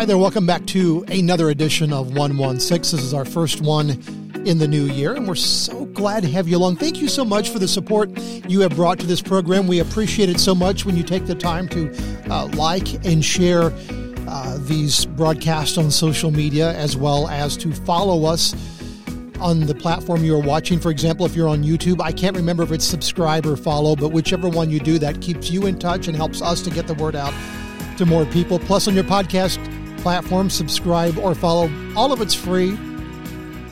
Hi there, welcome back to another edition of 116. This is our first one in the new year, and we're so glad to have you along. Thank you so much for the support you have brought to this program. We appreciate it so much when you take the time to uh, like and share uh, these broadcasts on social media, as well as to follow us on the platform you're watching. For example, if you're on YouTube, I can't remember if it's subscribe or follow, but whichever one you do, that keeps you in touch and helps us to get the word out to more people. Plus, on your podcast platform, subscribe or follow. All of it's free.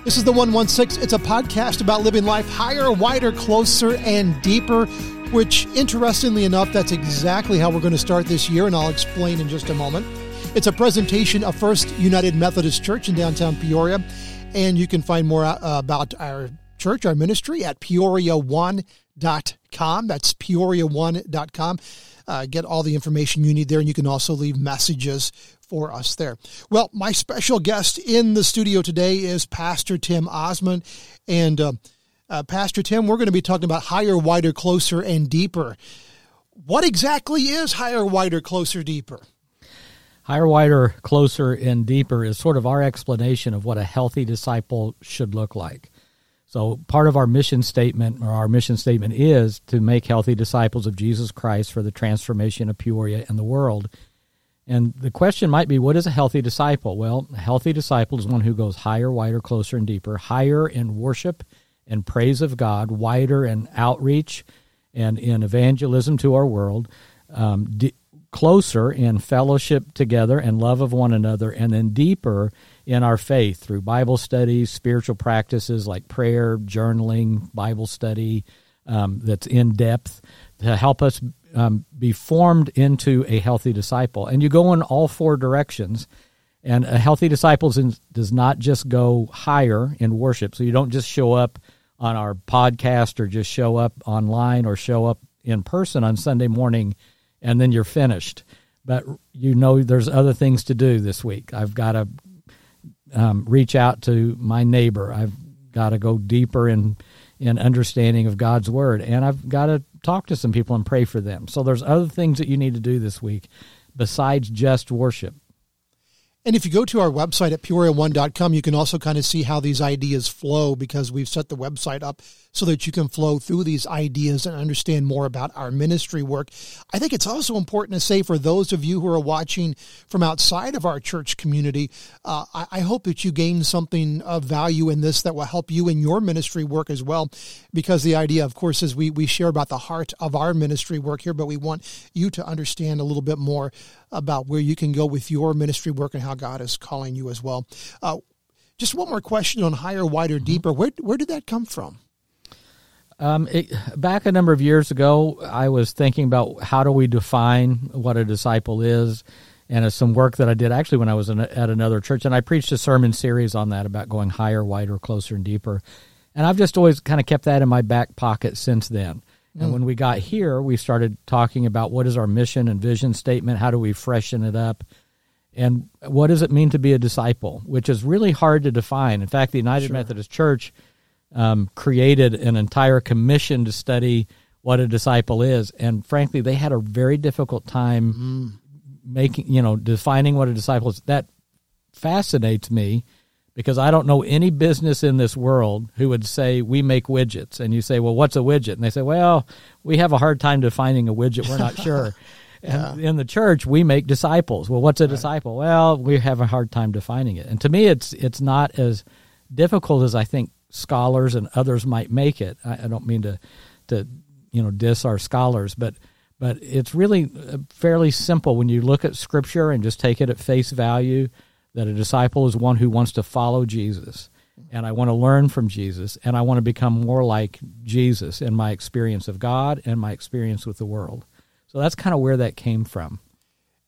This is the 116. It's a podcast about living life higher, wider, closer, and deeper, which, interestingly enough, that's exactly how we're going to start this year, and I'll explain in just a moment. It's a presentation of First United Methodist Church in downtown Peoria, and you can find more uh, about our church, our ministry at peoria1.com. That's peoria1.com. Uh, get all the information you need there, and you can also leave messages for us there. Well, my special guest in the studio today is Pastor Tim Ozment. And uh, uh, Pastor Tim, we're going to be talking about higher, wider, closer, and deeper. What exactly is higher, wider, closer, deeper? Higher, wider, closer, and deeper is sort of our explanation of what a healthy disciple should look like. So, part of our mission statement, or our mission statement, is to make healthy disciples of Jesus Christ for the transformation of Peoria and the world. And the question might be, what is a healthy disciple? Well, a healthy disciple is one who goes higher, wider, closer, and deeper, higher in worship and praise of God, wider in outreach and in evangelism to our world, um, closer in fellowship together and love of one another, and then deeper in our faith through Bible studies, spiritual practices like prayer, journaling, Bible study um, that's in depth to help us um, be formed into a healthy disciple. And you go in all four directions. And a healthy disciple does not just go higher in worship. So you don't just show up on our podcast or just show up online or show up in person on Sunday morning and then you're finished. But you know there's other things to do this week. I've got to um, reach out to my neighbor. I've got to go deeper in in understanding of God's word, and I've got to talk to some people and pray for them. So there's other things that you need to do this week besides just worship. And if you go to our website at peoria1.com, you can also kind of see how these ideas flow because we've set the website up so that you can flow through these ideas and understand more about our ministry work. I think it's also important to say for those of you who are watching from outside of our church community, uh, I, I, hope that you gain something of value in this that will help you in your ministry work as well. Because the idea, of course, is we, we share about the heart of our ministry work here, but we want you to understand a little bit more about where you can go with your ministry work and how God is calling you as well. Uh, just one more question on higher, wider, mm-hmm. deeper. Where where did that come from? Um, it, back a number of years ago, I was thinking about how do we define what a disciple is, and it's some work that I did actually when I was in, at another church, and I preached a sermon series on that about going higher, wider, closer, and deeper. And I've just always kind of kept that in my back pocket since then. And mm. when we got here, we started talking about what is our mission and vision statement, how do we freshen it up, and what does it mean to be a disciple, which is really hard to define. In fact, the United sure. Methodist Church um, created an entire commission to study what a disciple is, and frankly, they had a very difficult time mm. making you know defining what a disciple is. That fascinates me because I don't know any business in this world who would say we make widgets, and you say, well, what's a widget? And they say, well, we have a hard time defining a widget. We're not sure. And yeah. in the church, we make disciples. Well, what's a right. disciple? Well, we have a hard time defining it. And to me, it's it's not as difficult as I think scholars and others might make it. I, I don't mean to to you know diss our scholars, but but it's really uh, fairly simple when you look at Scripture and just take it at face value. That a disciple is one who wants to follow Jesus, and I want to learn from Jesus, and I want to become more like Jesus in my experience of God and my experience with the world. So that's kind of where that came from.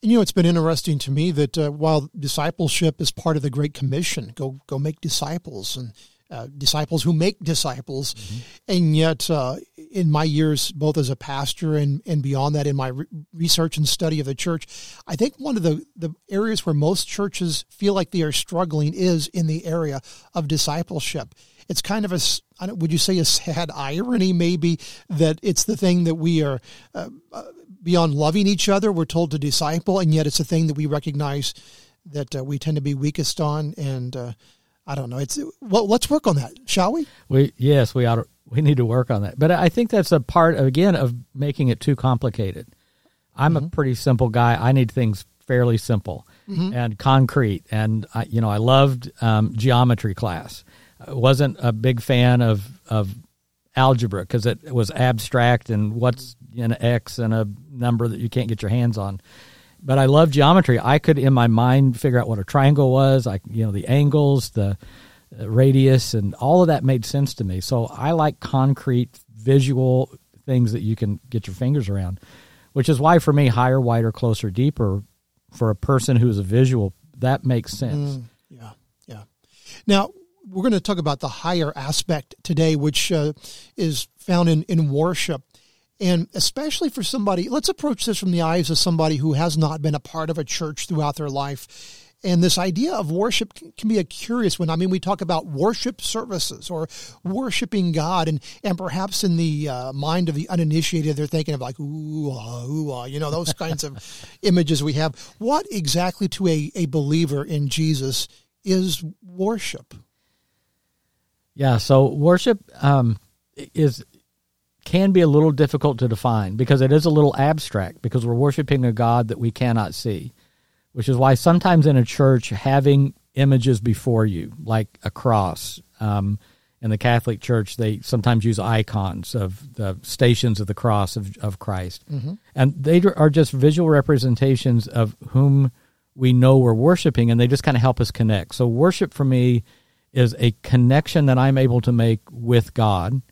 You know, it's been interesting to me that uh, while discipleship is part of the Great Commission, go go make disciples, and uh, disciples who make disciples. Mm-hmm. And yet, uh, in my years, both as a pastor and, and beyond that, in my re- research and study of the church, I think one of the, the areas where most churches feel like they are struggling is in the area of discipleship. It's kind of a, would you say, a sad irony, maybe, that it's the thing that we are. Uh, uh, beyond loving each other, we're told to disciple, and yet it's a thing that we recognize that uh, we tend to be weakest on, and uh, I don't know. It's well, let's work on that, shall we? We yes, we ought to, we need to work on that. But I think that's a part again of making it too complicated. I'm mm-hmm. a pretty simple guy. I need things fairly simple mm-hmm. and concrete. And I, you know, I loved um, geometry class. I wasn't a big fan of of algebra because it was abstract and what's an x and a number that you can't get your hands on. But I love geometry. I could in my mind figure out what a triangle was. I you know the angles, the radius, and all of that made sense to me. So I like concrete, visual things that you can get your fingers around. Which is why for me, higher, wider, closer, deeper, for a person who's a visual, that makes sense. Mm, yeah, yeah. Now we're going to talk about the higher aspect today, which uh, is found in, in worship. And especially for somebody, let's approach this from the eyes of somebody who has not been a part of a church throughout their life. And this idea of worship can be a curious one. I mean, we talk about worship services or worshiping God, and, and perhaps in the uh, mind of the uninitiated, they're thinking of like, ooh, ah, ooh, ah, you know, those kinds of images we have. What exactly to a, a believer in Jesus is worship? Yeah, so worship um, is can be a little difficult to define because it is a little abstract because we're worshiping a God that we cannot see, which is why sometimes in a church having images before you, like a cross, um, in the Catholic Church, they sometimes use icons of the stations of the cross of, of Christ. Mm-hmm. And they are just visual representations of whom we know we're worshiping, and they just kind of help us connect. So, worship for me is a connection that I'm able to make with God,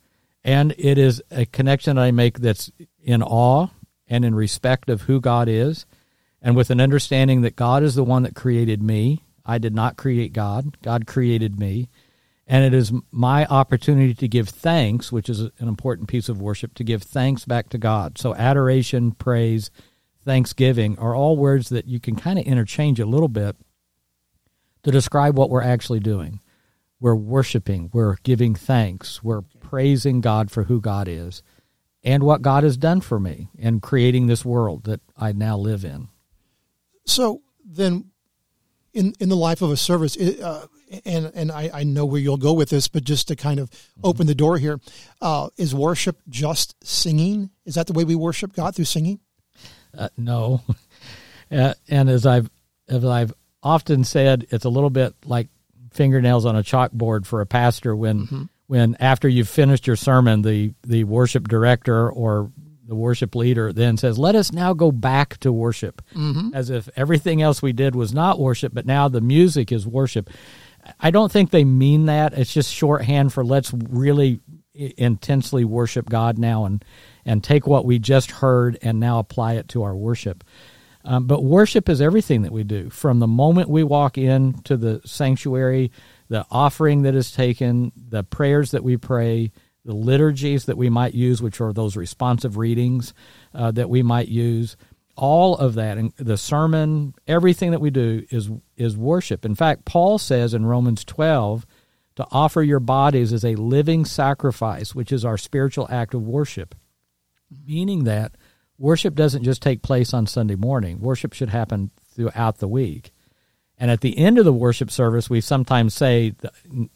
and it is a connection that I make that's in awe and in respect of who God is, and with an understanding that God is the one that created me. I did not create God, God created me. And it is my opportunity to give thanks, which is an important piece of worship, to give thanks back to God. So, adoration, praise, thanksgiving are all words that you can kind of interchange a little bit to describe what we're actually doing we're worshiping, we're giving thanks, we're praising God for who God is and what God has done for me in creating this world that I now live in. So then, in in the life of a service, uh, and and I, I, know where you'll go with this, but just to kind of open the door here, uh, is worship just singing? Is that the way we worship God through singing? Uh, no, uh, and as I've as I've often said, it's a little bit like fingernails on a chalkboard for a pastor when mm-hmm. When after you've finished your sermon the the worship director or the worship leader then says let us now go back to worship mm-hmm. as if everything else we did was not worship but now the music is worship. I don't think they mean that. It's just shorthand for let's really intensely worship god now and and take what we just heard and now apply it to our worship um, but worship is everything that we do from the moment we walk into the sanctuary, the offering that is taken, the prayers that we pray, the liturgies that we might use, which are those responsive readings uh, that we might use. All of that, and the sermon, everything that we do is is worship. In fact, Paul says in Romans twelve to offer your bodies as a living sacrifice, which is our spiritual act of worship, meaning that worship doesn't just take place on Sunday morning. Worship should happen throughout the week. And at the end of the worship service, we sometimes say,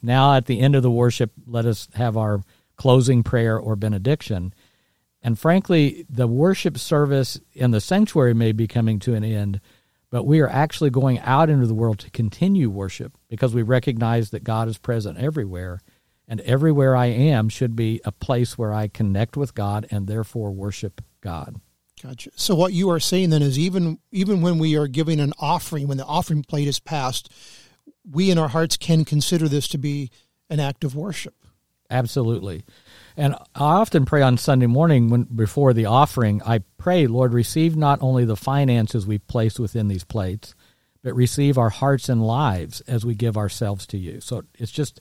now at the end of the worship, let us have our closing prayer or benediction. And frankly, the worship service in the sanctuary may be coming to an end, but we are actually going out into the world to continue worship because we recognize that God is present everywhere. And everywhere I am should be a place where I connect with God and therefore worship God. Gotcha. So what you are saying then is even even when we are giving an offering, when the offering plate is passed, we in our hearts can consider this to be an act of worship. Absolutely. And I often pray on Sunday morning when before the offering, I pray, Lord, receive not only the finances we place within these plates, but receive our hearts and lives as we give ourselves to you. So it's just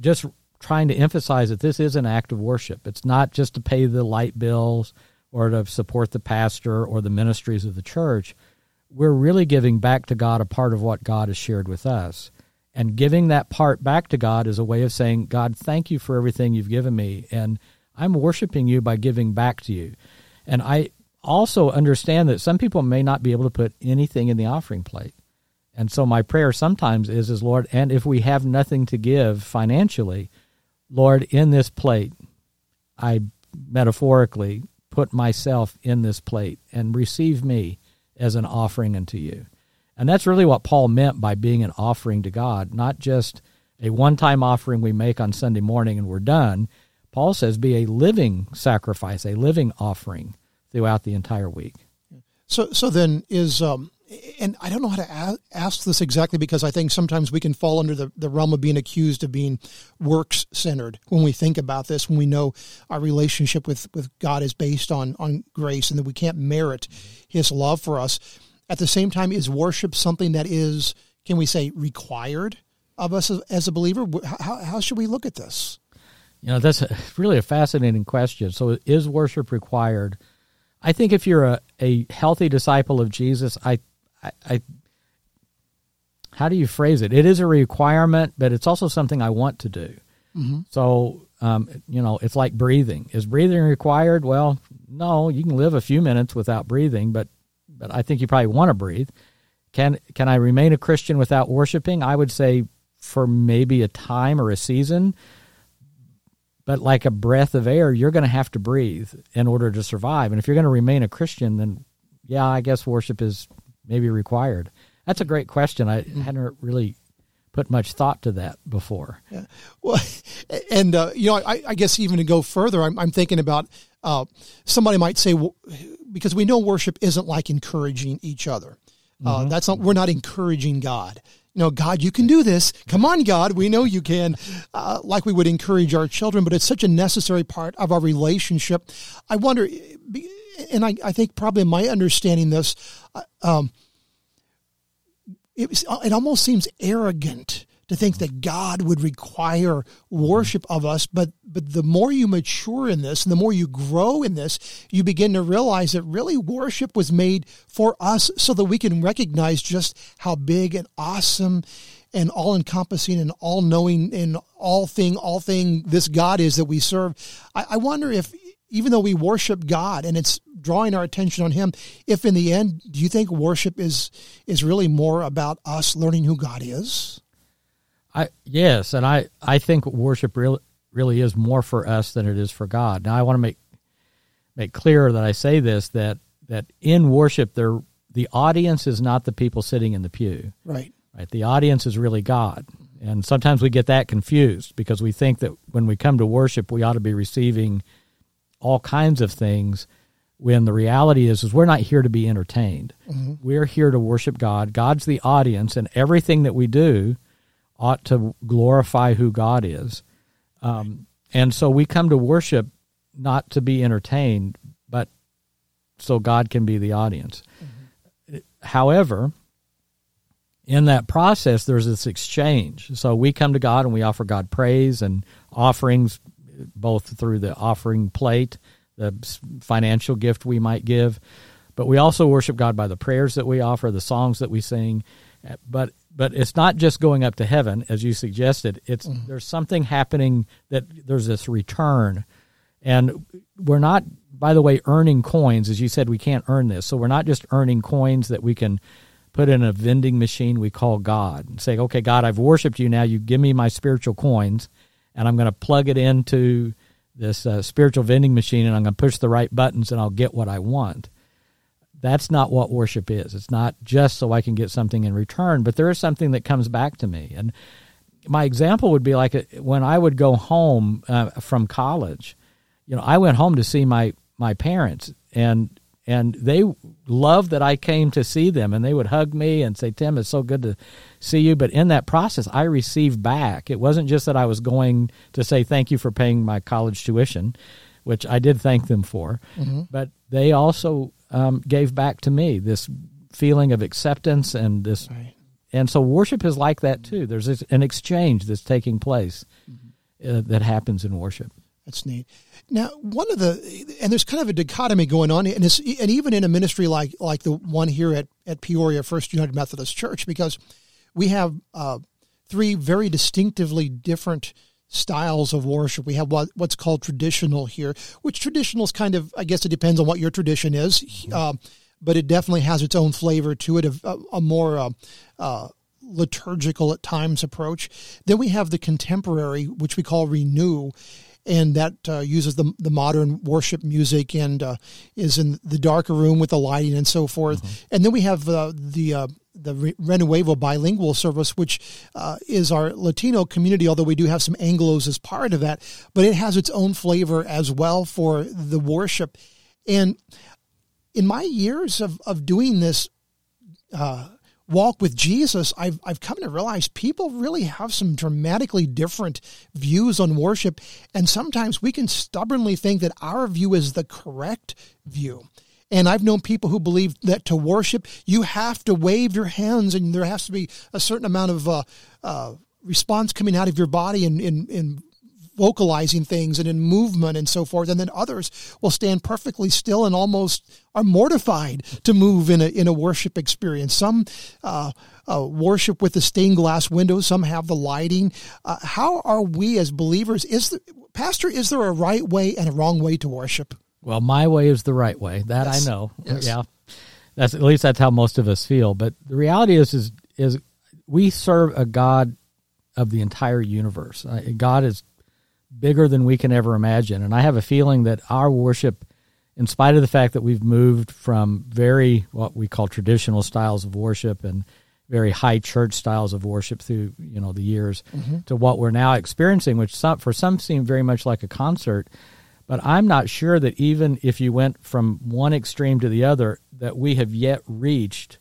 just trying to emphasize that this is an act of worship. It's not just to pay the light bills or to support the pastor or the ministries of the church, we're really giving back to God a part of what God has shared with us. And giving that part back to God is a way of saying, God, thank you for everything you've given me. And I'm worshiping you by giving back to you. And I also understand that some people may not be able to put anything in the offering plate. And so my prayer sometimes is, is Lord, and if we have nothing to give financially, Lord, in this plate, I metaphorically put myself in this plate and receive me as an offering unto you. And that's really what Paul meant by being an offering to God, not just a one time offering we make on Sunday morning and we're done. Paul says be a living sacrifice, a living offering throughout the entire week. So, so then is, um, and I don't know how to ask this exactly because I think sometimes we can fall under the, the realm of being accused of being works centered when we think about this, when we know our relationship with, with God is based on, on grace and that we can't merit his love for us. At the same time, is worship something that is, can we say, required of us as, as a believer? How, how should we look at this? You know, that's a, really a fascinating question. So, is worship required? I think if you're a, a healthy disciple of Jesus, I, I, I, how do you phrase it? It is a requirement, but it's also something I want to do. Mm-hmm. So, um, you know, it's like breathing. Is breathing required? Well, no. You can live a few minutes without breathing, but but I think you probably want to breathe. Can can I remain a Christian without worshiping? I would say for maybe a time or a season, but like a breath of air, you're going to have to breathe in order to survive. And if you're going to remain a Christian, then yeah, I guess worship is maybe required. That's a great question. I mm-hmm. hadn't really put much thought to that before. Yeah. Well, and uh, you know, I, I, guess even to go further, I'm, I'm thinking about uh, somebody might say, well, because we know worship isn't like encouraging each other. Uh, mm-hmm. That's not. We're not encouraging God you know, God, you can do this. Come on, God, we know you can, uh, like we would encourage our children, but it's such a necessary part of our relationship. I wonder, and I, I think probably in my understanding this, uh, um, it, it almost seems arrogant to think that God would require worship of us, but but the more you mature in this and the more you grow in this, you begin to realize that really worship was made for us so that we can recognize just how big and awesome and all encompassing and all knowing and all thing, all thing this God is that we serve. I, I wonder if even though we worship God and it's drawing our attention on him, if in the end, do you think worship is is really more about us learning who God is? I yes, and I I think worship really really is more for us than it is for God. Now I want to make make clear that I say this that that in worship there the audience is not the people sitting in the pew. Right. Right. The audience is really God. And sometimes we get that confused because we think that when we come to worship we ought to be receiving all kinds of things when the reality is is we're not here to be entertained. Mm-hmm. We're here to worship God. God's the audience and everything that we do ought to glorify who God is. Um, and so we come to worship not to be entertained, but so God can be the audience. Mm-hmm. However, in that process, there's this exchange. So we come to God and we offer God praise and offerings, both through the offering plate, the financial gift we might give, but we also worship God by the prayers that we offer, the songs that we sing. But but it's not just going up to heaven as you suggested. It's mm. there's something happening that there's this return. And we're not by the way earning coins. As you said we can't earn this. So we're not just earning coins that we can put in a vending machine we call god and say okay god i've worshiped you. Now you give me my spiritual coins and i'm going to plug it into this uh, spiritual vending machine and i'm going to push the right buttons and i'll get what i want that's not what worship is. It's not just so I can get something in return, but there is something that comes back to me. And my example would be like uh, when I would go home uh, from college. You know, I went home to see my my parents, and and they loved that I came to see them, and they would hug me and say, "Tim, it's so good to see you." But in that process, I received back. It wasn't just that I was going to say thank you for paying my college tuition, which I did thank them for, mm-hmm. but they also um, gave back to me this feeling of acceptance and this right. and so worship is like that too there's an exchange that's taking place mm-hmm. uh, that happens in worship that's neat now one of the and there's kind of a dichotomy going on and and even in a ministry like like the one here at at peoria first united methodist church because we have uh, three very distinctively different styles of worship. We have what, what's called traditional here, which traditional is kind of, I guess it depends on what your tradition is. Uh, but it definitely has its own flavor to it, a, a more uh, uh, liturgical at times approach. Then we have the contemporary, which we call renew, and that uh, uses the the modern worship music and uh, is in the darker room with the lighting and so forth. Mm-hmm. And then we have uh, the uh, the Renuevo bilingual service, which uh, is our Latino community, although we do have some Anglos as part of that, but it has its own flavor as well for the worship. And in my years of, of doing this uh, walk with Jesus, I've, I've come to realize people really have some dramatically different views on worship. And sometimes we can stubbornly think that our view is the correct view. And I've known people who believe that to worship, you have to wave your hands and there has to be a certain amount of uh, uh, response coming out of your body in, in, in vocalizing things and in movement and so forth. And then others will stand perfectly still and almost are mortified to move in a, in a worship experience. Some uh, uh, worship with the stained glass windows, some have the lighting. Uh, how are we as believers? Is the, Pastor, is there a right way and a wrong way to worship? Well, my way is the right way. That yes. I know. Yes. Yeah. That's at least that's how most of us feel. But the reality is is is we serve a God of the entire universe. Uh, God is bigger than we can ever imagine. And I have a feeling that our worship in spite of the fact that we've moved from very what we call traditional styles of worship and very high church styles of worship through you know the years mm-hmm. to what we're now experiencing which some, for some seem very much like a concert but I'm not sure that even if you went from one extreme to the other, that we have yet reached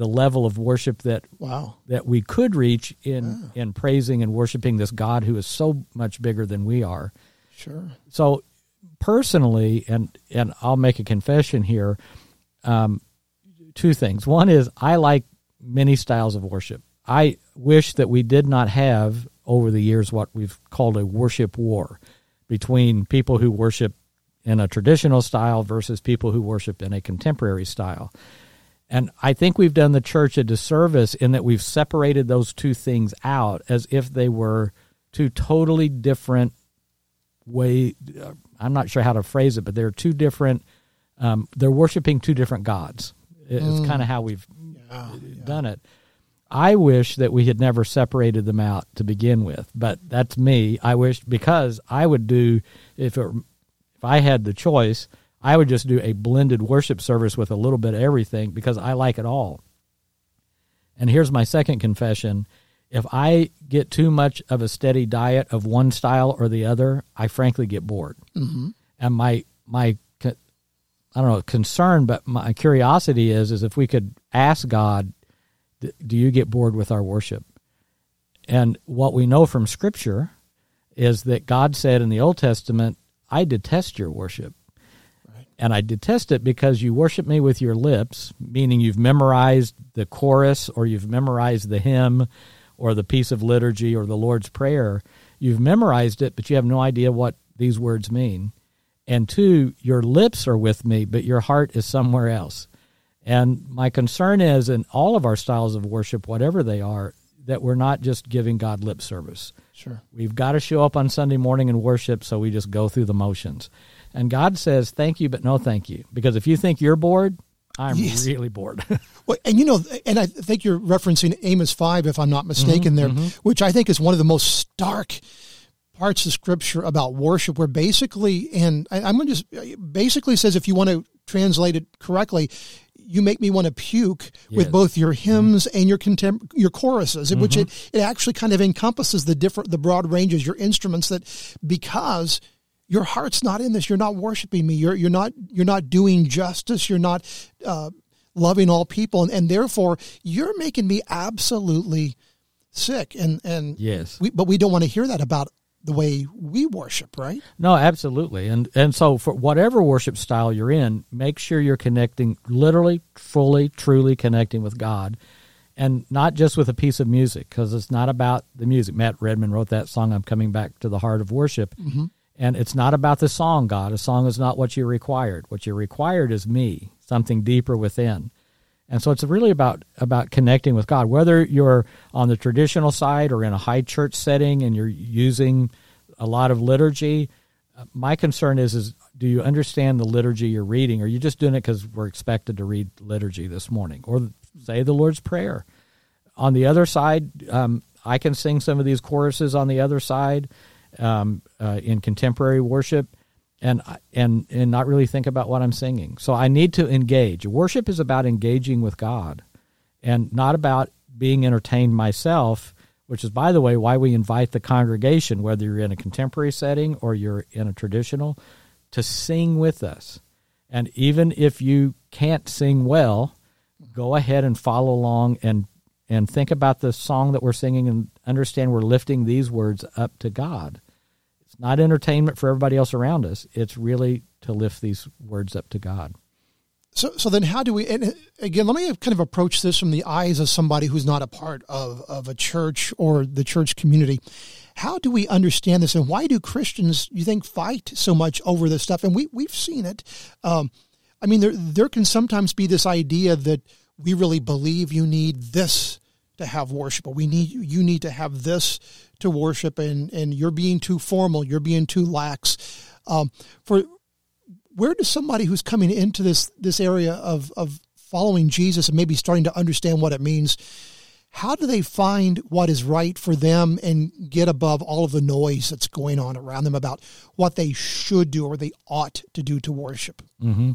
the level of worship that wow that we could reach in in praising and worshiping this God who is so much bigger than we are. Sure. So personally, and and I'll make a confession here. Um, two things. One is I like many styles of worship. I wish that we did not have over the years what we've called a worship war between people who worship in a traditional style versus people who worship in a contemporary style. And I think we've done the church a disservice in that we've separated those two things out as if they were two totally different way. I'm not sure how to phrase it, but they're two different. Um, they're worshiping two different gods. It's mm. kind of how we've yeah, done yeah. it. I wish that we had never separated them out to begin with, but that's me. I wish because I would do if it, if I had the choice, I would just do a blended worship service with a little bit of everything because I like it all. And here's my second confession. If I get too much of a steady diet of one style or the other, I frankly get bored. Mm-hmm. And my my I don't know concern, but my curiosity is is if we could ask God do you get bored with our worship? And what we know from Scripture is that God said in the Old Testament, I detest your worship. And I detest it because you worship me with your lips, meaning you've memorized the chorus or you've memorized the hymn or the piece of liturgy or the Lord's Prayer. You've memorized it, but you have no idea what these words mean. And two, your lips are with me, but your heart is somewhere else. And my concern is in all of our styles of worship, whatever they are, that we're not just giving God lip service. Sure. We've got to show up on Sunday morning and worship, so we just go through the motions. And God says, thank you, but no thank you. Because if you think you're bored, I'm yes. really bored. well, and you know, and I think you're referencing Amos 5, if I'm not mistaken, mm-hmm, there, mm-hmm. which I think is one of the most stark parts of scripture about worship where basically and I, am going to just basically says if you want to translate it correctly you make me want to puke yes. with both your hymns mm-hmm. and your contem- your choruses, mm-hmm. which it, it actually kind of encompasses the different the broad ranges, your instruments that because your heart's not in this, you're not worshiping me, you're you're not you're not doing justice, you're not uh, loving all people, and, and therefore you're making me absolutely sick. And and yes, we, but we don't want to hear that about the way we worship, right? No, absolutely. And and so for whatever worship style you're in, make sure you're connecting literally, fully, truly connecting with God and not just with a piece of music because it's not about the music. Matt Redman wrote that song I'm coming back to the heart of worship. Mm-hmm. And it's not about the song, God. A song is not what you required. What you required is me, something deeper within. And so it's really about about connecting with God, whether you're on the traditional side or in a high church setting and you're using a lot of liturgy. my concern is is do you understand the liturgy you're reading? Or are you just doing it because we're expected to read liturgy this morning, or say the Lord's Prayer? On the other side, um, I can sing some of these choruses on the other side um, uh, in contemporary worship, and and and not really think about what I'm singing. So I need to engage. Worship is about engaging with God, and not about being entertained myself which is, by the way, why we invite the congregation, whether you're in a contemporary setting or you're in a traditional, to sing with us. And even if you can't sing well, go ahead and follow along and and think about the song that we're singing and understand we're lifting these words up to God. It's not entertainment for everybody else around us. It's really to lift these words up to God. So, so then how do we, and again, let me kind of approach this from the eyes of somebody who's not a part of, of a church or the church community. How do we understand this and why do Christians, you think, fight so much over this stuff? And we, we've seen it. Um, I mean, there, there can sometimes be this idea that we really believe you need this to have worship, but we need, you need to have this to worship and, and you're being too formal, you're being too lax. Um, for, where does somebody who's coming into this this area of of following Jesus and maybe starting to understand what it means how do they find what is right for them and get above all of the noise that's going on around them about what they should do or they ought to do to worship mm-hmm.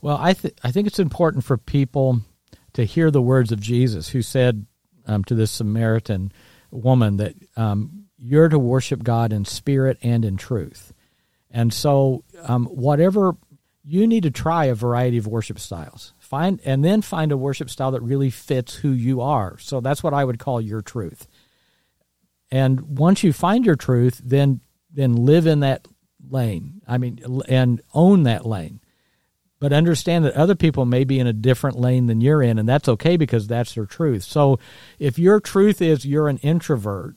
well I, th- I think it's important for people to hear the words of jesus who said um, to this samaritan woman that um, you're to worship god in spirit and in truth and so, um, whatever you need to try a variety of worship styles. Find and then find a worship style that really fits who you are. So that's what I would call your truth. And once you find your truth, then then live in that lane. I mean, and own that lane. But understand that other people may be in a different lane than you're in, and that's okay because that's their truth. So, if your truth is you're an introvert,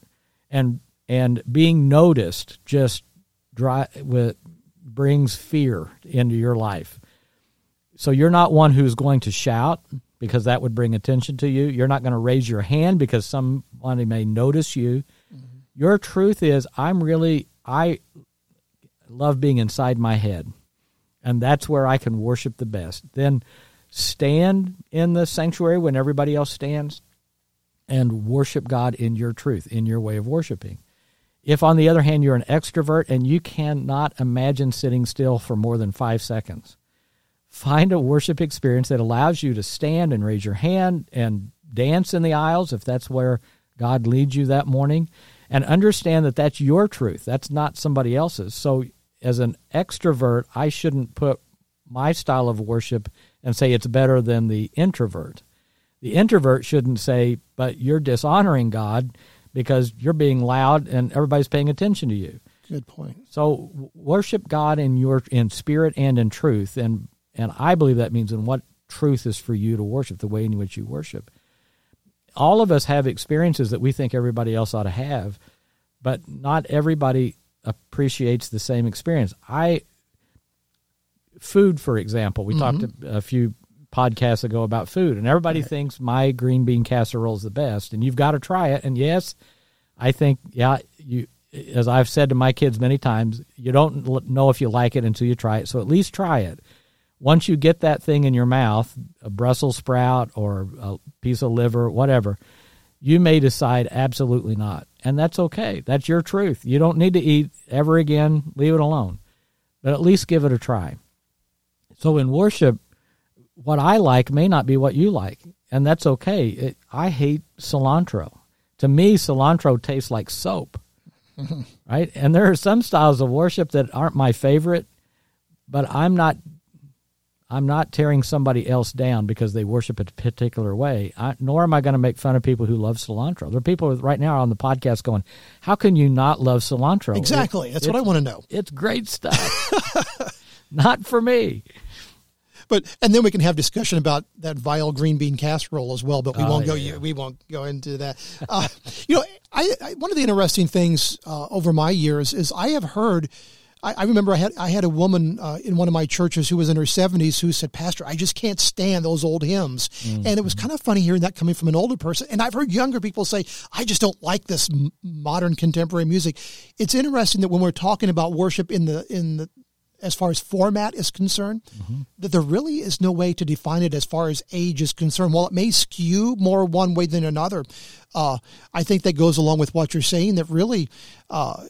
and and being noticed just dry, with, brings fear into your life. So you're not one who's going to shout because that would bring attention to you. You're not going to raise your hand because somebody may notice you. Mm-hmm. Your truth is, I'm really, I love being inside my head. And that's where I can worship the best. Then stand in the sanctuary when everybody else stands and worship God in your truth, in your way of worshiping. If, on the other hand, you're an extrovert and you cannot imagine sitting still for more than five seconds, find a worship experience that allows you to stand and raise your hand and dance in the aisles if that's where God leads you that morning, and understand that that's your truth. That's not somebody else's. So, as an extrovert, I shouldn't put my style of worship and say it's better than the introvert. The introvert shouldn't say, but you're dishonoring God because you're being loud and everybody's paying attention to you. Good point. So worship God in your in spirit and in truth, and and I believe that means in what truth is for you to worship, the way in which you worship. All of us have experiences that we think everybody else ought to have, but not everybody appreciates the same experience. I food, for example, we mm-hmm. talked a, a few podcasts ago about food, and everybody right. thinks my green bean casserole is the best, and you've got to try it. And yes, I think yeah, you as I've said to my kids many times, you don't know if you like it until you try it. So at least try it. Once you get that thing in your mouth, a Brussels sprout or a piece of liver, whatever, you may decide absolutely not. And that's okay. That's your truth. You don't need to eat ever again. Leave it alone. But at least give it a try. So in worship, what I like may not be what you like, and that's okay. It, I hate cilantro. To me, cilantro tastes like soap, right? And there are some styles of worship that aren't my favorite, but I'm not. I'm not tearing somebody else down because they worship a particular way. I, nor am I going to make fun of people who love cilantro. There are people right now on the podcast going, "How can you not love cilantro?" Exactly. It, That's what I want to know. It's great stuff. not for me but and then we can have discussion about that vile green bean casserole as well. But we oh, won't yeah, go. We won't go into that. Uh, you know, I, I, one of the interesting things uh, over my years is I have heard I, I remember I had I had a woman uh, in one of my churches who was in her seventies who said, "Pastor, I just can't stand those old hymns," mm-hmm. and it was kind of funny hearing that coming from an older person. And I've heard younger people say, "I just don't like this m- modern contemporary music." It's interesting that when we're talking about worship in the in the as far as format is concerned, mm-hmm. that there really is no way to define it as far as age is concerned. While it may skew more one way than another, uh, I think that goes along with what you're saying. That really, uh,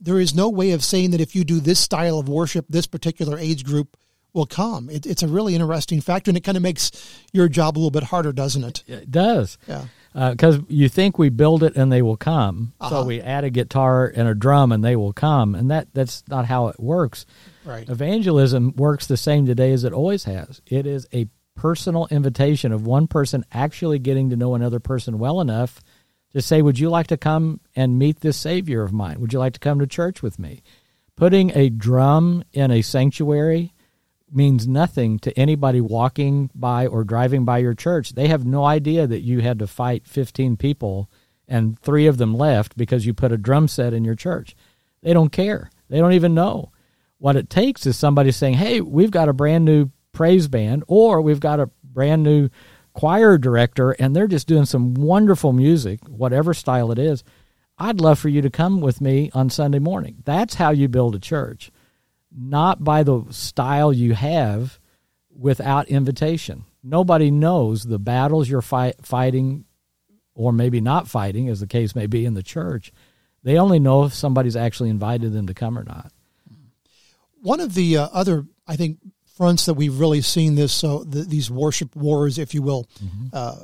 there is no way of saying that if you do this style of worship, this particular age group will come. It, it's a really interesting factor, and it kind of makes your job a little bit harder, doesn't it? It does. Yeah. Because uh, you think we build it and they will come, uh-huh. so we add a guitar and a drum and they will come, and that that's not how it works. Right. Evangelism works the same today as it always has. It is a personal invitation of one person actually getting to know another person well enough to say, Would you like to come and meet this Savior of mine? Would you like to come to church with me? Putting a drum in a sanctuary means nothing to anybody walking by or driving by your church. They have no idea that you had to fight 15 people and three of them left because you put a drum set in your church. They don't care. They don't even know. What it takes is somebody saying, hey, we've got a brand new praise band or we've got a brand new choir director and they're just doing some wonderful music, whatever style it is. I'd love for you to come with me on Sunday morning. That's how you build a church, not by the style you have without invitation. Nobody knows the battles you're fight, fighting, or maybe not fighting, as the case may be in the church. They only know if somebody's actually invited them to come or not. One of the uh, other, I think, fronts that we've really seen this so the, these worship wars, if you will, mm-hmm. uh,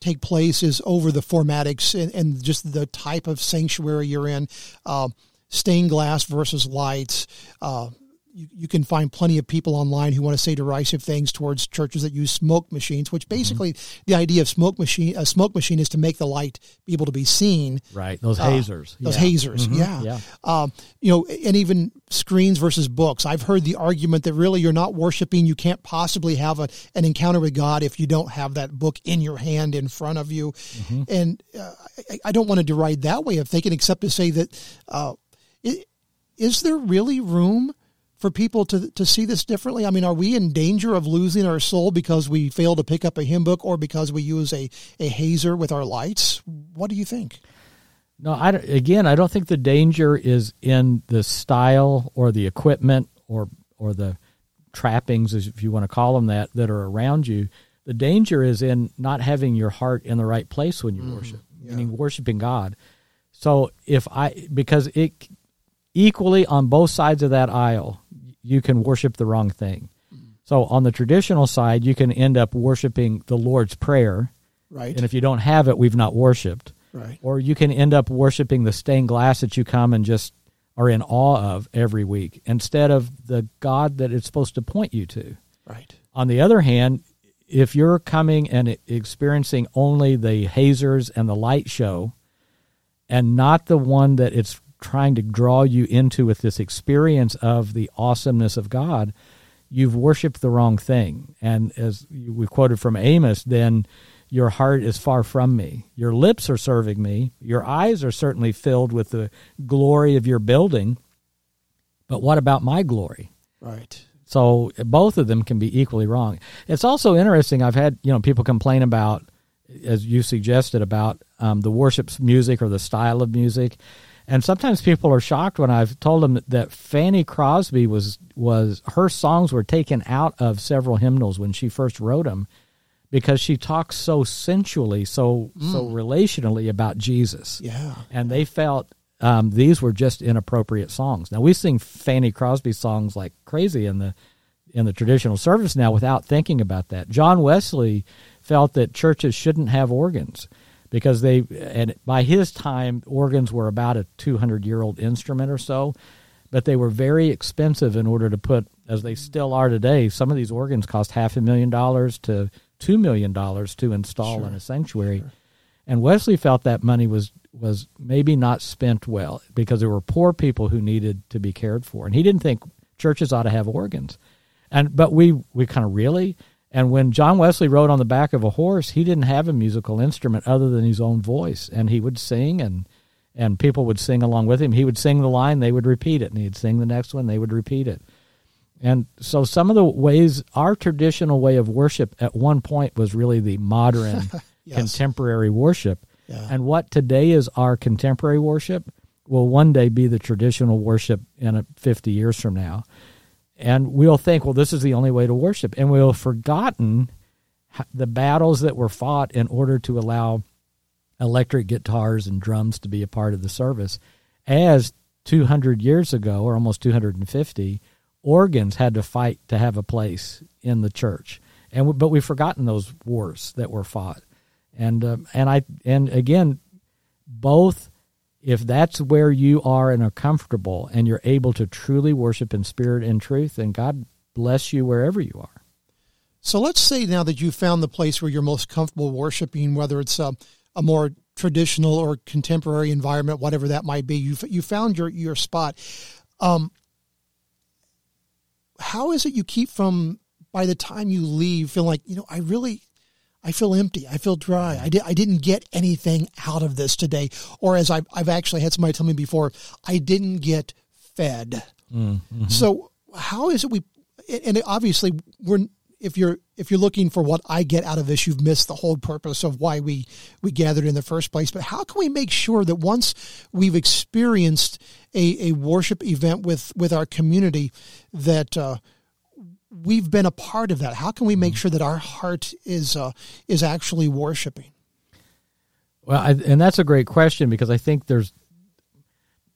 take place is over the formatics and, and, just the type of sanctuary you're in. Uh, stained glass versus lights, uh, you, you can find plenty of people online who want to say derisive things towards churches that use smoke machines, which mm-hmm. basically mm-hmm. the idea of smoke machine a smoke machine is to make the light be able to be seen. Right, those uh, hazers. Those yeah. hazers, mm-hmm. yeah. yeah. Um, you know, and even screens versus books. I've heard the argument that really you're not worshiping. You can't possibly have a, an encounter with God if you don't have that book in your hand in front of you. Mm-hmm. And uh, I, I, don't want to deride that way of thinking, except to say that. Uh, it, is there really room for people to, to see this differently? I mean, are we in danger of losing our soul because we fail to pick up a hymn book or because we use a, a hazer with our lights? What do you think? No, I, again, I don't think the danger is in the style or the equipment or, or the trappings, if you want to call them that, that are around you. The danger is in not having your heart in the right place when you mm, worship, yeah. meaning worshiping God. So if I, because it equally on both sides of that aisle, you can worship the wrong thing. So on the traditional side, you can end up worshiping the Lord's Prayer. Right. And if you don't have it, we've not worshiped. Right. Or you can end up worshiping the stained glass that you come and just are in awe of every week instead of the God that it's supposed to point you to. Right. On the other hand, if you're coming and experiencing only the hazers and the light show and not the one that it's trying to draw you into with this experience of the awesomeness of God, you've worshiped the wrong thing. And as we quoted from Amos, then your heart is far from me. Your lips are serving me. Your eyes are certainly filled with the glory of your building. But what about my glory? Right. So both of them can be equally wrong. It's also interesting. I've had you know people complain about, as you suggested, about um, the worship music or the style of music. And sometimes people are shocked when I've told them that Fanny Crosby was was her songs were taken out of several hymnals when she first wrote them because she talks so sensually, so mm. so relationally about Jesus. Yeah, and they felt um, these were just inappropriate songs. Now we sing Fanny Crosby songs like crazy in the in the traditional service now without thinking about that. John Wesley felt that churches shouldn't have organs because they and by his time organs were about a 200 year old instrument or so but they were very expensive in order to put as they still are today some of these organs cost half a million dollars to two million dollars to install sure. in a sanctuary sure. and wesley felt that money was was maybe not spent well because there were poor people who needed to be cared for and he didn't think churches ought to have organs and but we we kind of really and when John Wesley rode on the back of a horse, he didn't have a musical instrument other than his own voice, and he would sing and and people would sing along with him. He would sing the line, they would repeat it, and he'd sing the next one, they would repeat it. And so some of the ways our traditional way of worship at one point was really the modern yes. contemporary worship. Yeah. And what today is our contemporary worship will one day be the traditional worship in 50 years from now. And we'll think, well, this is the only way to worship. And we'll have forgotten the battles that were fought in order to allow electric guitars and drums to be a part of the service. As 200 years ago, or almost 250, organs had to fight to have a place in the church. And but we've forgotten those wars that were fought. And uh, and I and again, both if that's where you are and are comfortable and you're able to truly worship in spirit and truth, then God bless you wherever you are. So let's say now that you've found the place where you're most comfortable worshiping, whether it's a, a more traditional or contemporary environment, whatever that might be, you you found your your spot. Um, how is it you keep from by the time you leave feeling like you know I really I feel empty. I feel dry. I, di- I didn't get anything out of this today. Or as I've, I've actually had somebody tell me before, I didn't get fed. Mm-hmm. So how is it we, and obviously we're, if you're, if you're looking for what I get out of this, you've missed the whole purpose of why we, we gathered in the first place. But how can we make sure that once we've experienced a, a worship event with, with our community that, uh, we've been a part of that. How can we make mm. sure that our heart is uh, is actually worshiping? Well, I, and that's a great question because I think there's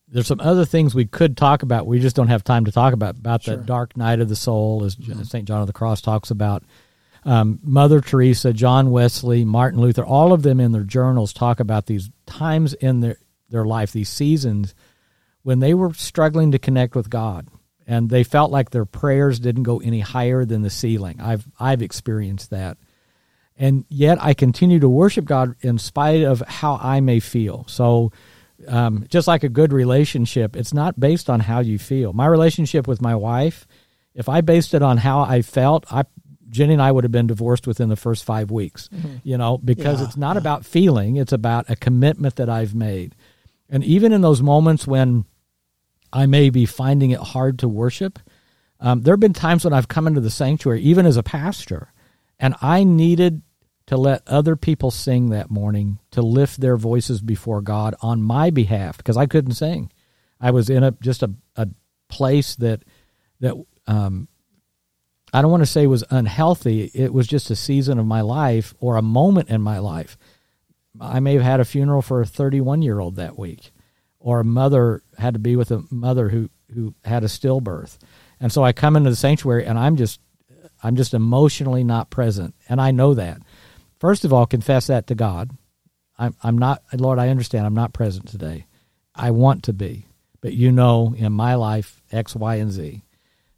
there's some other things we could talk about. We just don't have time to talk about about sure. the dark night of the soul, as mm-hmm. Saint John of the Cross talks about. Um, Mother Teresa, John Wesley, Martin Luther, all of them in their journals talk about these times in their their life, these seasons when they were struggling to connect with God and they felt like their prayers didn't go any higher than the ceiling. I've I've experienced that. And yet I continue to worship God in spite of how I may feel. So um, just like a good relationship, it's not based on how you feel. My relationship with my wife, if I based it on how I felt, I Jenny and I would have been divorced within the first five weeks. Mm-hmm. You know, because yeah, it's not yeah. about feeling; it's about a commitment that I've made. And even in those moments when I may be finding it hard to worship. Um, there have been times when I've come into the sanctuary, even as a pastor, and I needed to let other people sing that morning to lift their voices before God on my behalf because I couldn't sing. I was in a just a, a place that that um, I don't want to say was unhealthy. It was just a season of my life or a moment in my life. I may have had a funeral for a 31 year old that week or a mother had to be with a mother who who had a stillbirth. And so I come into the sanctuary and I'm just I'm just emotionally not present. And I know that. First of all, confess that to God. I'm I'm not Lord, I understand I'm not present today. I want to be. But you know in my life X, Y, and Z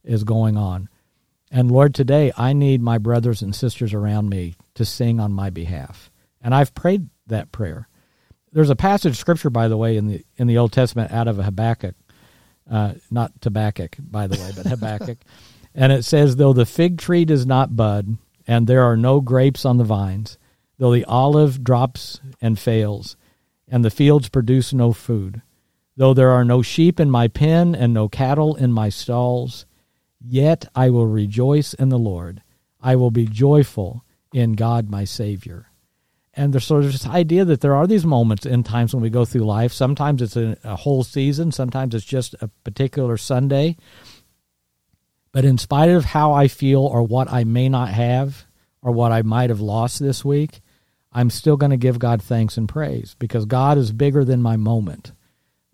is going on. And Lord, today I need my brothers and sisters around me to sing on my behalf. And I've prayed that prayer. There's a passage of scripture, by the way, in the in the Old Testament out of Habakkuk, uh, not Habakkuk, by the way, but Habakkuk, and it says, "Though the fig tree does not bud, and there are no grapes on the vines, though the olive drops and fails, and the fields produce no food, though there are no sheep in my pen and no cattle in my stalls, yet I will rejoice in the Lord; I will be joyful in God my Savior." And there's sort of this idea that there are these moments in times when we go through life. Sometimes it's a, a, whole season, sometimes it's just a particular Sunday. But in spite of how I feel or what I may not have or what I might have lost this week, I'm still going to give God thanks and praise because God is bigger than my moment.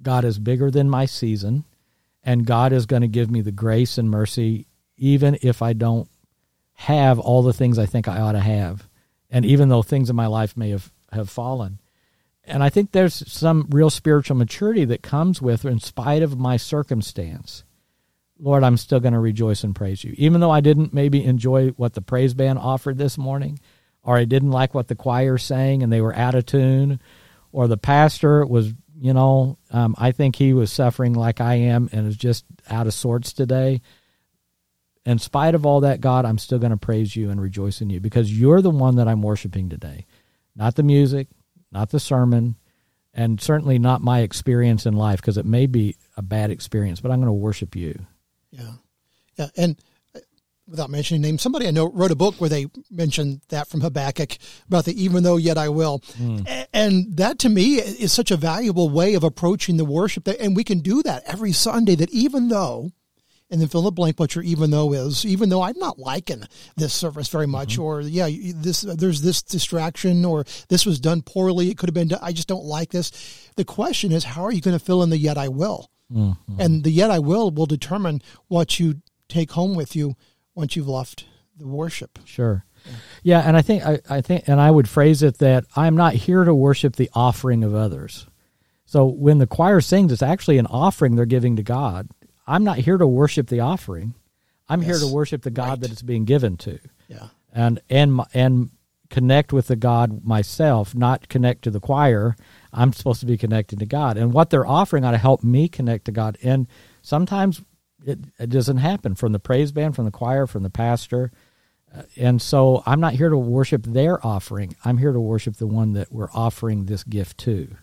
God is bigger than my season, and God is going to give me the grace and mercy even if I don't have all the things I think I ought to have and even though things in my life may have, have fallen. And I think there's some real spiritual maturity that comes with, in spite of my circumstance, Lord, I'm still going to rejoice and praise you. Even though I didn't maybe enjoy what the praise band offered this morning, or I didn't like what the choir sang and they were out of tune, or the pastor was, you know, um, I think he was suffering like I am and is just out of sorts today in spite of all that, God, I'm still going to praise you and rejoice in you because you're the one that I'm worshiping today. Not the music, not the sermon, and certainly not my experience in life because it may be a bad experience, but I'm going to worship you. Yeah. Yeah. And uh, without mentioning names, somebody I know wrote a book where they mentioned that from Habakkuk about the even though yet I will. Mm. And that to me is such a valuable way of approaching the worship that, and we can do that every Sunday that even though and then fill in the blank what your even though is even though i'm not liking this service very much mm-hmm. or yeah this there's this distraction or this was done poorly it could have been done, i just don't like this the question is how are you going to fill in the yet i will mm-hmm. and the yet i will will determine what you take home with you once you've left the worship sure yeah, and I think I, I think and I would phrase it that I'm not here to worship the offering of others. So when the choir sings, it's actually an offering they're giving to God. I'm not here to worship the offering. I'm yes. here to worship the God right. that it's being given to. Yeah. And and and connect with the God myself, not connect to the choir. I'm supposed to be connected to God. And what they're offering ought to help me connect to God. And sometimes it, it doesn't happen from the praise band, from the choir, from the pastor. Uh, and so I'm not here to worship their offering. I'm here to worship the one that we're offering this gift to.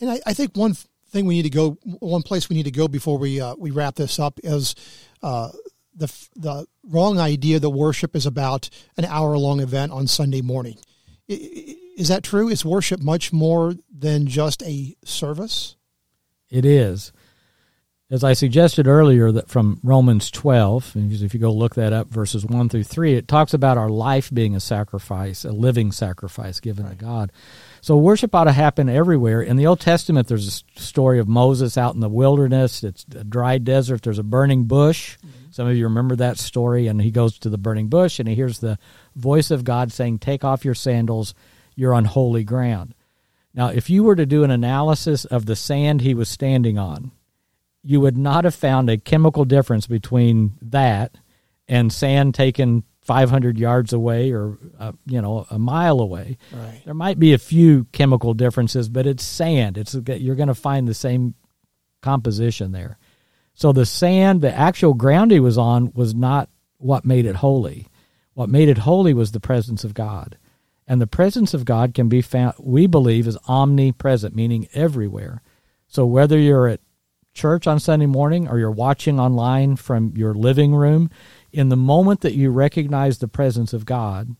And I, I think one thing we need to go one place we need to go before we uh, we wrap this up is uh, the the wrong idea that worship is about an hour long event on Sunday morning. Is that true? Is worship much more than just a service? It is. As I suggested earlier, that from Romans 12, if you go look that up, verses 1 through 3, it talks about our life being a sacrifice, a living sacrifice given right. to God. So worship ought to happen everywhere. In the Old Testament, there's a story of Moses out in the wilderness. It's a dry desert. There's a burning bush. Mm-hmm. Some of you remember that story. And he goes to the burning bush and he hears the voice of God saying, Take off your sandals. You're on holy ground. Now, if you were to do an analysis of the sand he was standing on, you would not have found a chemical difference between that and sand taken 500 yards away or uh, you know a mile away. Right. There might be a few chemical differences, but it's sand. It's you're going to find the same composition there. So the sand, the actual ground he was on, was not what made it holy. What made it holy was the presence of God, and the presence of God can be found. We believe is omnipresent, meaning everywhere. So whether you're at church on Sunday morning or you're watching online from your living room in the moment that you recognize the presence of God,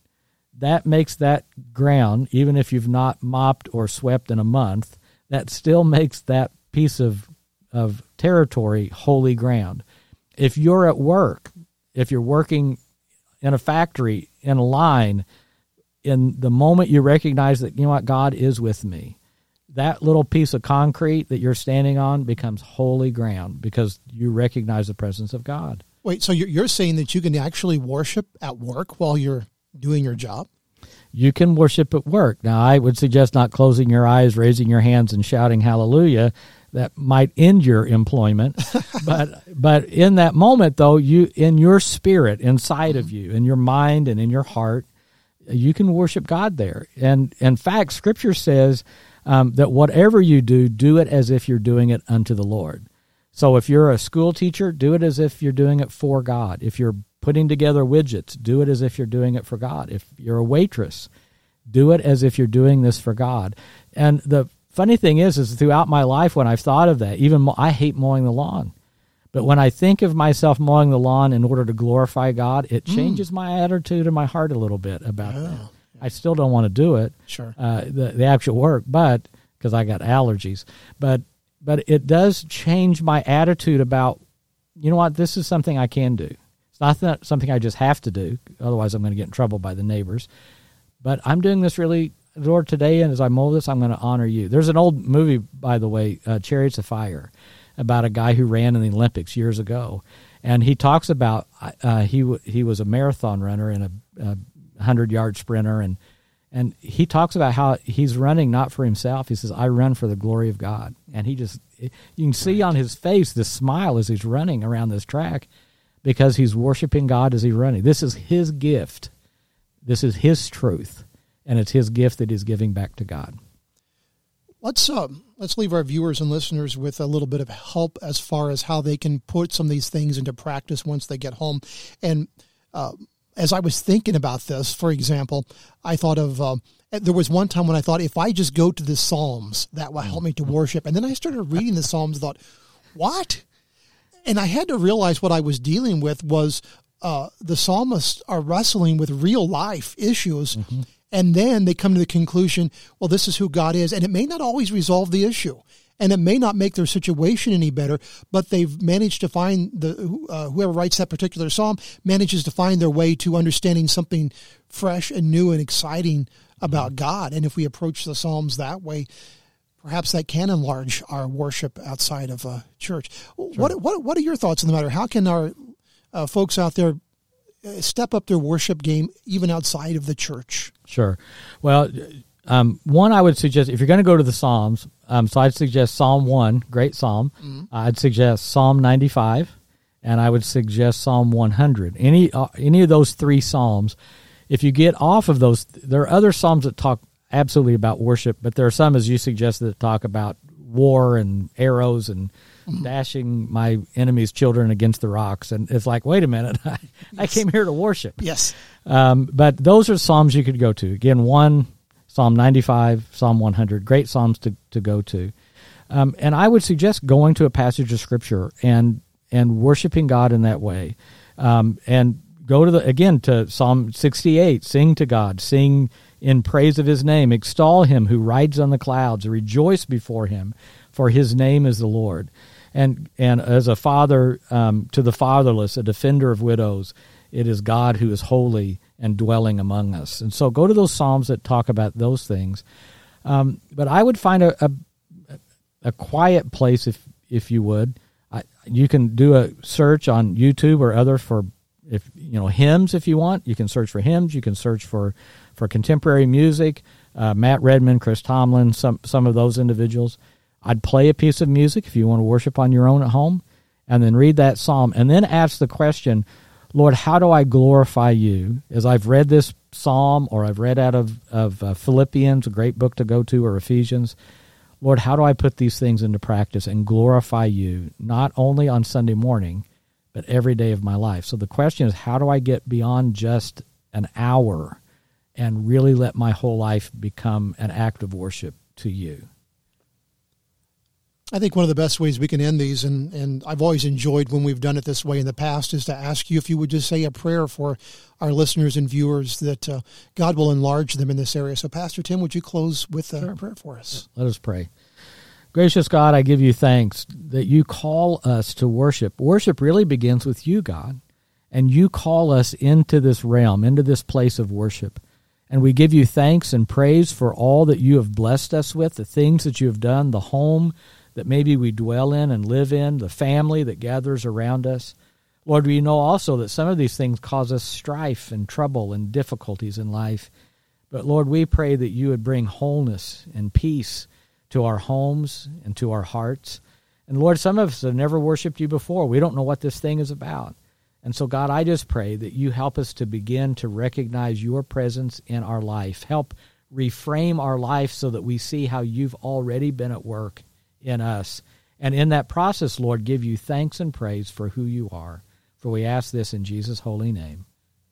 that makes that ground, even if you've not mopped or swept in a month, that still makes that piece of of territory holy ground. If you're at work, if you're working in a factory, in a line, in the moment you recognize that you know what God is with me, that little piece of concrete that you're standing on becomes holy ground because you recognize the presence of God. Wait, so you're saying that you can actually worship at work while you're doing your job? You can worship at work. Now, I would suggest not closing your eyes, raising your hands, and shouting hallelujah. That might end your employment, but but in that moment, though, you in your spirit, inside of mm-hmm. you, in your mind, and in your heart, you can worship God there. And in fact, Scripture says um, that whatever you do, do it as if you're doing it unto the Lord. So if you're a school teacher, do it as if you're doing it for God. If you're putting together widgets, do it as if you're doing it for God. If you're a waitress, do it as if you're doing this for God. And the funny thing is, is throughout my life when I've thought of that, even I hate mowing the lawn. But when I think of myself mowing the lawn in order to glorify God, it mm. changes mm. my attitude and my heart a little bit about yeah. that. I still don't want to do it, sure, uh, the the actual work, but because I got allergies. But but it does change my attitude about, you know what, this is something I can do. It's not something I just have to do, otherwise I'm going to get in trouble by the neighbors. But I'm doing this really, Lord, today, and as I mow this, I'm going to honor you. There's an old movie, by the way, uh, Chariots of Fire, about a guy who ran in the Olympics years ago, and he talks about uh, he w- he was a marathon runner and a, a hundred yard sprinter, and and he talks about how he's running not for himself. He says, I run for the glory of God. And he just, you can see on his face this smile as he's running around this track because he's worshiping God as he's running. This is his gift. This is his truth. And it's his gift that he's giving back to God. Let's uh, let's leave our viewers and listeners with a little bit of help as far as how they can put some of these things into practice once they get home. And uh, as I was thinking about this, for example, I thought of uh, there was one time when I thought if I just go to the Psalms, that will help me to worship. And then I started reading the Psalms, and thought, what? And I had to realize what I was dealing with was uh, the psalmists are wrestling with real life issues. Mm-hmm. And then they come to the conclusion, well, this is who God is. And it may not always resolve the issue and it may not make their situation any better, but they've managed to find the uh, whoever writes that particular psalm manages to find their way to understanding something fresh and new and exciting about God. And if we approach the psalms that way, perhaps that can enlarge our worship outside of a church. Sure. What what what are your thoughts on the matter? How can our uh, folks out there uh, step up their worship game even outside of the church? Sure. Well, um, one, I would suggest if you're going to go to the Psalms, um, so I'd suggest Psalm 1, great Psalm. Mm-hmm. I'd suggest Psalm 95, and I would suggest Psalm 100. Any, uh, any of those three Psalms, if you get off of those, there are other Psalms that talk absolutely about worship, but there are some, as you suggested, that talk about war and arrows and mm-hmm. dashing my enemy's children against the rocks. And it's like, wait a minute, I, yes. I came here to worship. Yes. Um, but those are Psalms you could go to. Again, one Psalm 95, Psalm 100, great Psalms to, to go to. Um, and I would suggest going to a passage of Scripture and and worshiping God in that way. Um, and go to the again to Psalm 68, sing to God, sing in praise of his name, extol him who rides on the clouds, rejoice before him, for his name is the Lord. And and as a father um, to the fatherless, a defender of widows, it is God who is holy and dwelling among us. And so go to those Psalms that talk about those things. Um, but I would find a, a, a, quiet place, if, if you would. I, you can do a search on YouTube or other for if you know hymns if you want. You can search for hymns. You can search for for contemporary music. Uh, Matt Redman, Chris Tomlin, some some of those individuals. I'd play a piece of music if you want to worship on your own at home, and then read that psalm, and then ask the question: Lord, how do I glorify you? As I've read this psalm or I've read out of, of uh, Philippians, a great book to go to, or Ephesians, Lord, how do I put these things into practice and glorify you, not only on Sunday morning, but every day of my life? So the question is, how do I get beyond just an hour and really let my whole life become an act of worship to you? I think one of the best ways we can end these, and, and I've always enjoyed when we've done it this way in the past, is to ask you if you would just say a prayer for our listeners and viewers that uh, God will enlarge them in this area. So, Pastor Tim, would you close with a sure. prayer for us? Let us pray. Gracious God, I give you thanks that you call us to worship. Worship really begins with you, God, and you call us into this realm, into this place of worship. And we give you thanks and praise for all that you have blessed us with, the things that you have done, the home that maybe we dwell in and live in, the family that gathers around us. Lord, we know also that some of these things cause us strife and trouble and difficulties in life. But Lord, we pray that you would bring wholeness and peace to our homes and to our hearts. And Lord, some of us have never worshiped you before. We don't know what this thing is about. And so, God, I just pray that you help us to begin to recognize your presence in our life. Help reframe our life so that we see how you've already been at work in us. And in that process, Lord, give you thanks and praise for who you are. For we ask this in Jesus' holy name.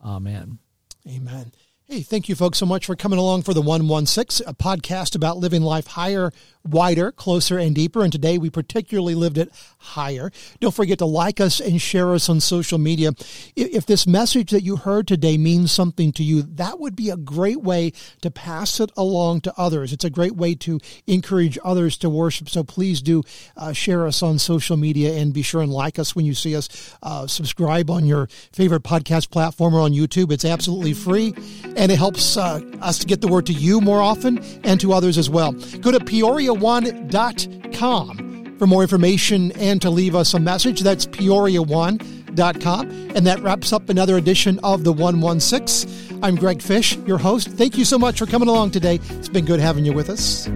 Amen. Amen. Hey, thank you folks so much for coming along for the 116, a podcast about living life higher, wider, closer, and deeper. And today we particularly lived it higher. Don't forget to like us and share us on social media. If this message that you heard today means something to you, that would be a great way to pass it along to others. It's a great way to encourage others to worship. So please do uh, share us on social media and be sure and like us when you see us. Uh, subscribe on your favorite podcast platform or on YouTube. It's absolutely free and it helps uh, us to get the word to you more often and to others as well. Go to peoria1.com for more information and to leave us a message. That's peoria1.com. And that wraps up another edition of the 116. I'm Greg Fish, your host. Thank you so much for coming along today. It's been good having you with us.